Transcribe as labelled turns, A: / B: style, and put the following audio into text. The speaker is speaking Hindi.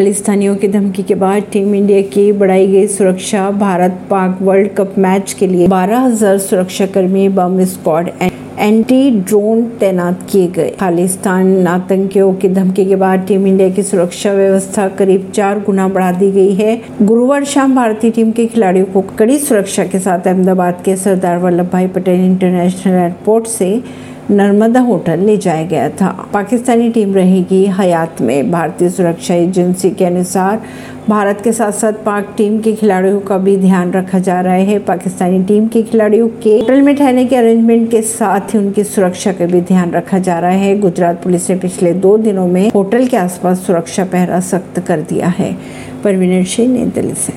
A: खालिस्तानियों की धमकी के बाद टीम इंडिया की बढ़ाई गई सुरक्षा Bharat Pak world cup match के लिए 12,000 सुरक्षाकर्मी बम स्क्वाड एंटी ड्रोन तैनात किए गए। खालिस्तान आतंकियों की धमकी के बाद टीम इंडिया की सुरक्षा व्यवस्था करीब चार गुना बढ़ा दी गई है। गुरुवार शाम भारतीय टीम के खिलाड़ियों को कड़ी सुरक्षा के साथ अहमदाबाद के सरदार वल्लभ भाई पटेल इंटरनेशनल एयरपोर्ट से नर्मदा होटल ले जाया गया था। पाकिस्तानी टीम रहेगी हयात में। भारतीय सुरक्षा एजेंसी के अनुसार, भारत के साथ साथ पाक टीम के खिलाड़ियों का भी ध्यान रखा जा रहा है। पाकिस्तानी टीम के खिलाड़ियों के होटल में ठहरने के अरेंजमेंट के साथ ही उनकी सुरक्षा का भी ध्यान रखा जा रहा है। गुजरात पुलिस ने पिछले दो दिनों में होटल के आसपास सुरक्षा पहरा सख्त कर दिया है। परवीन सिंह नई दिल्ली से।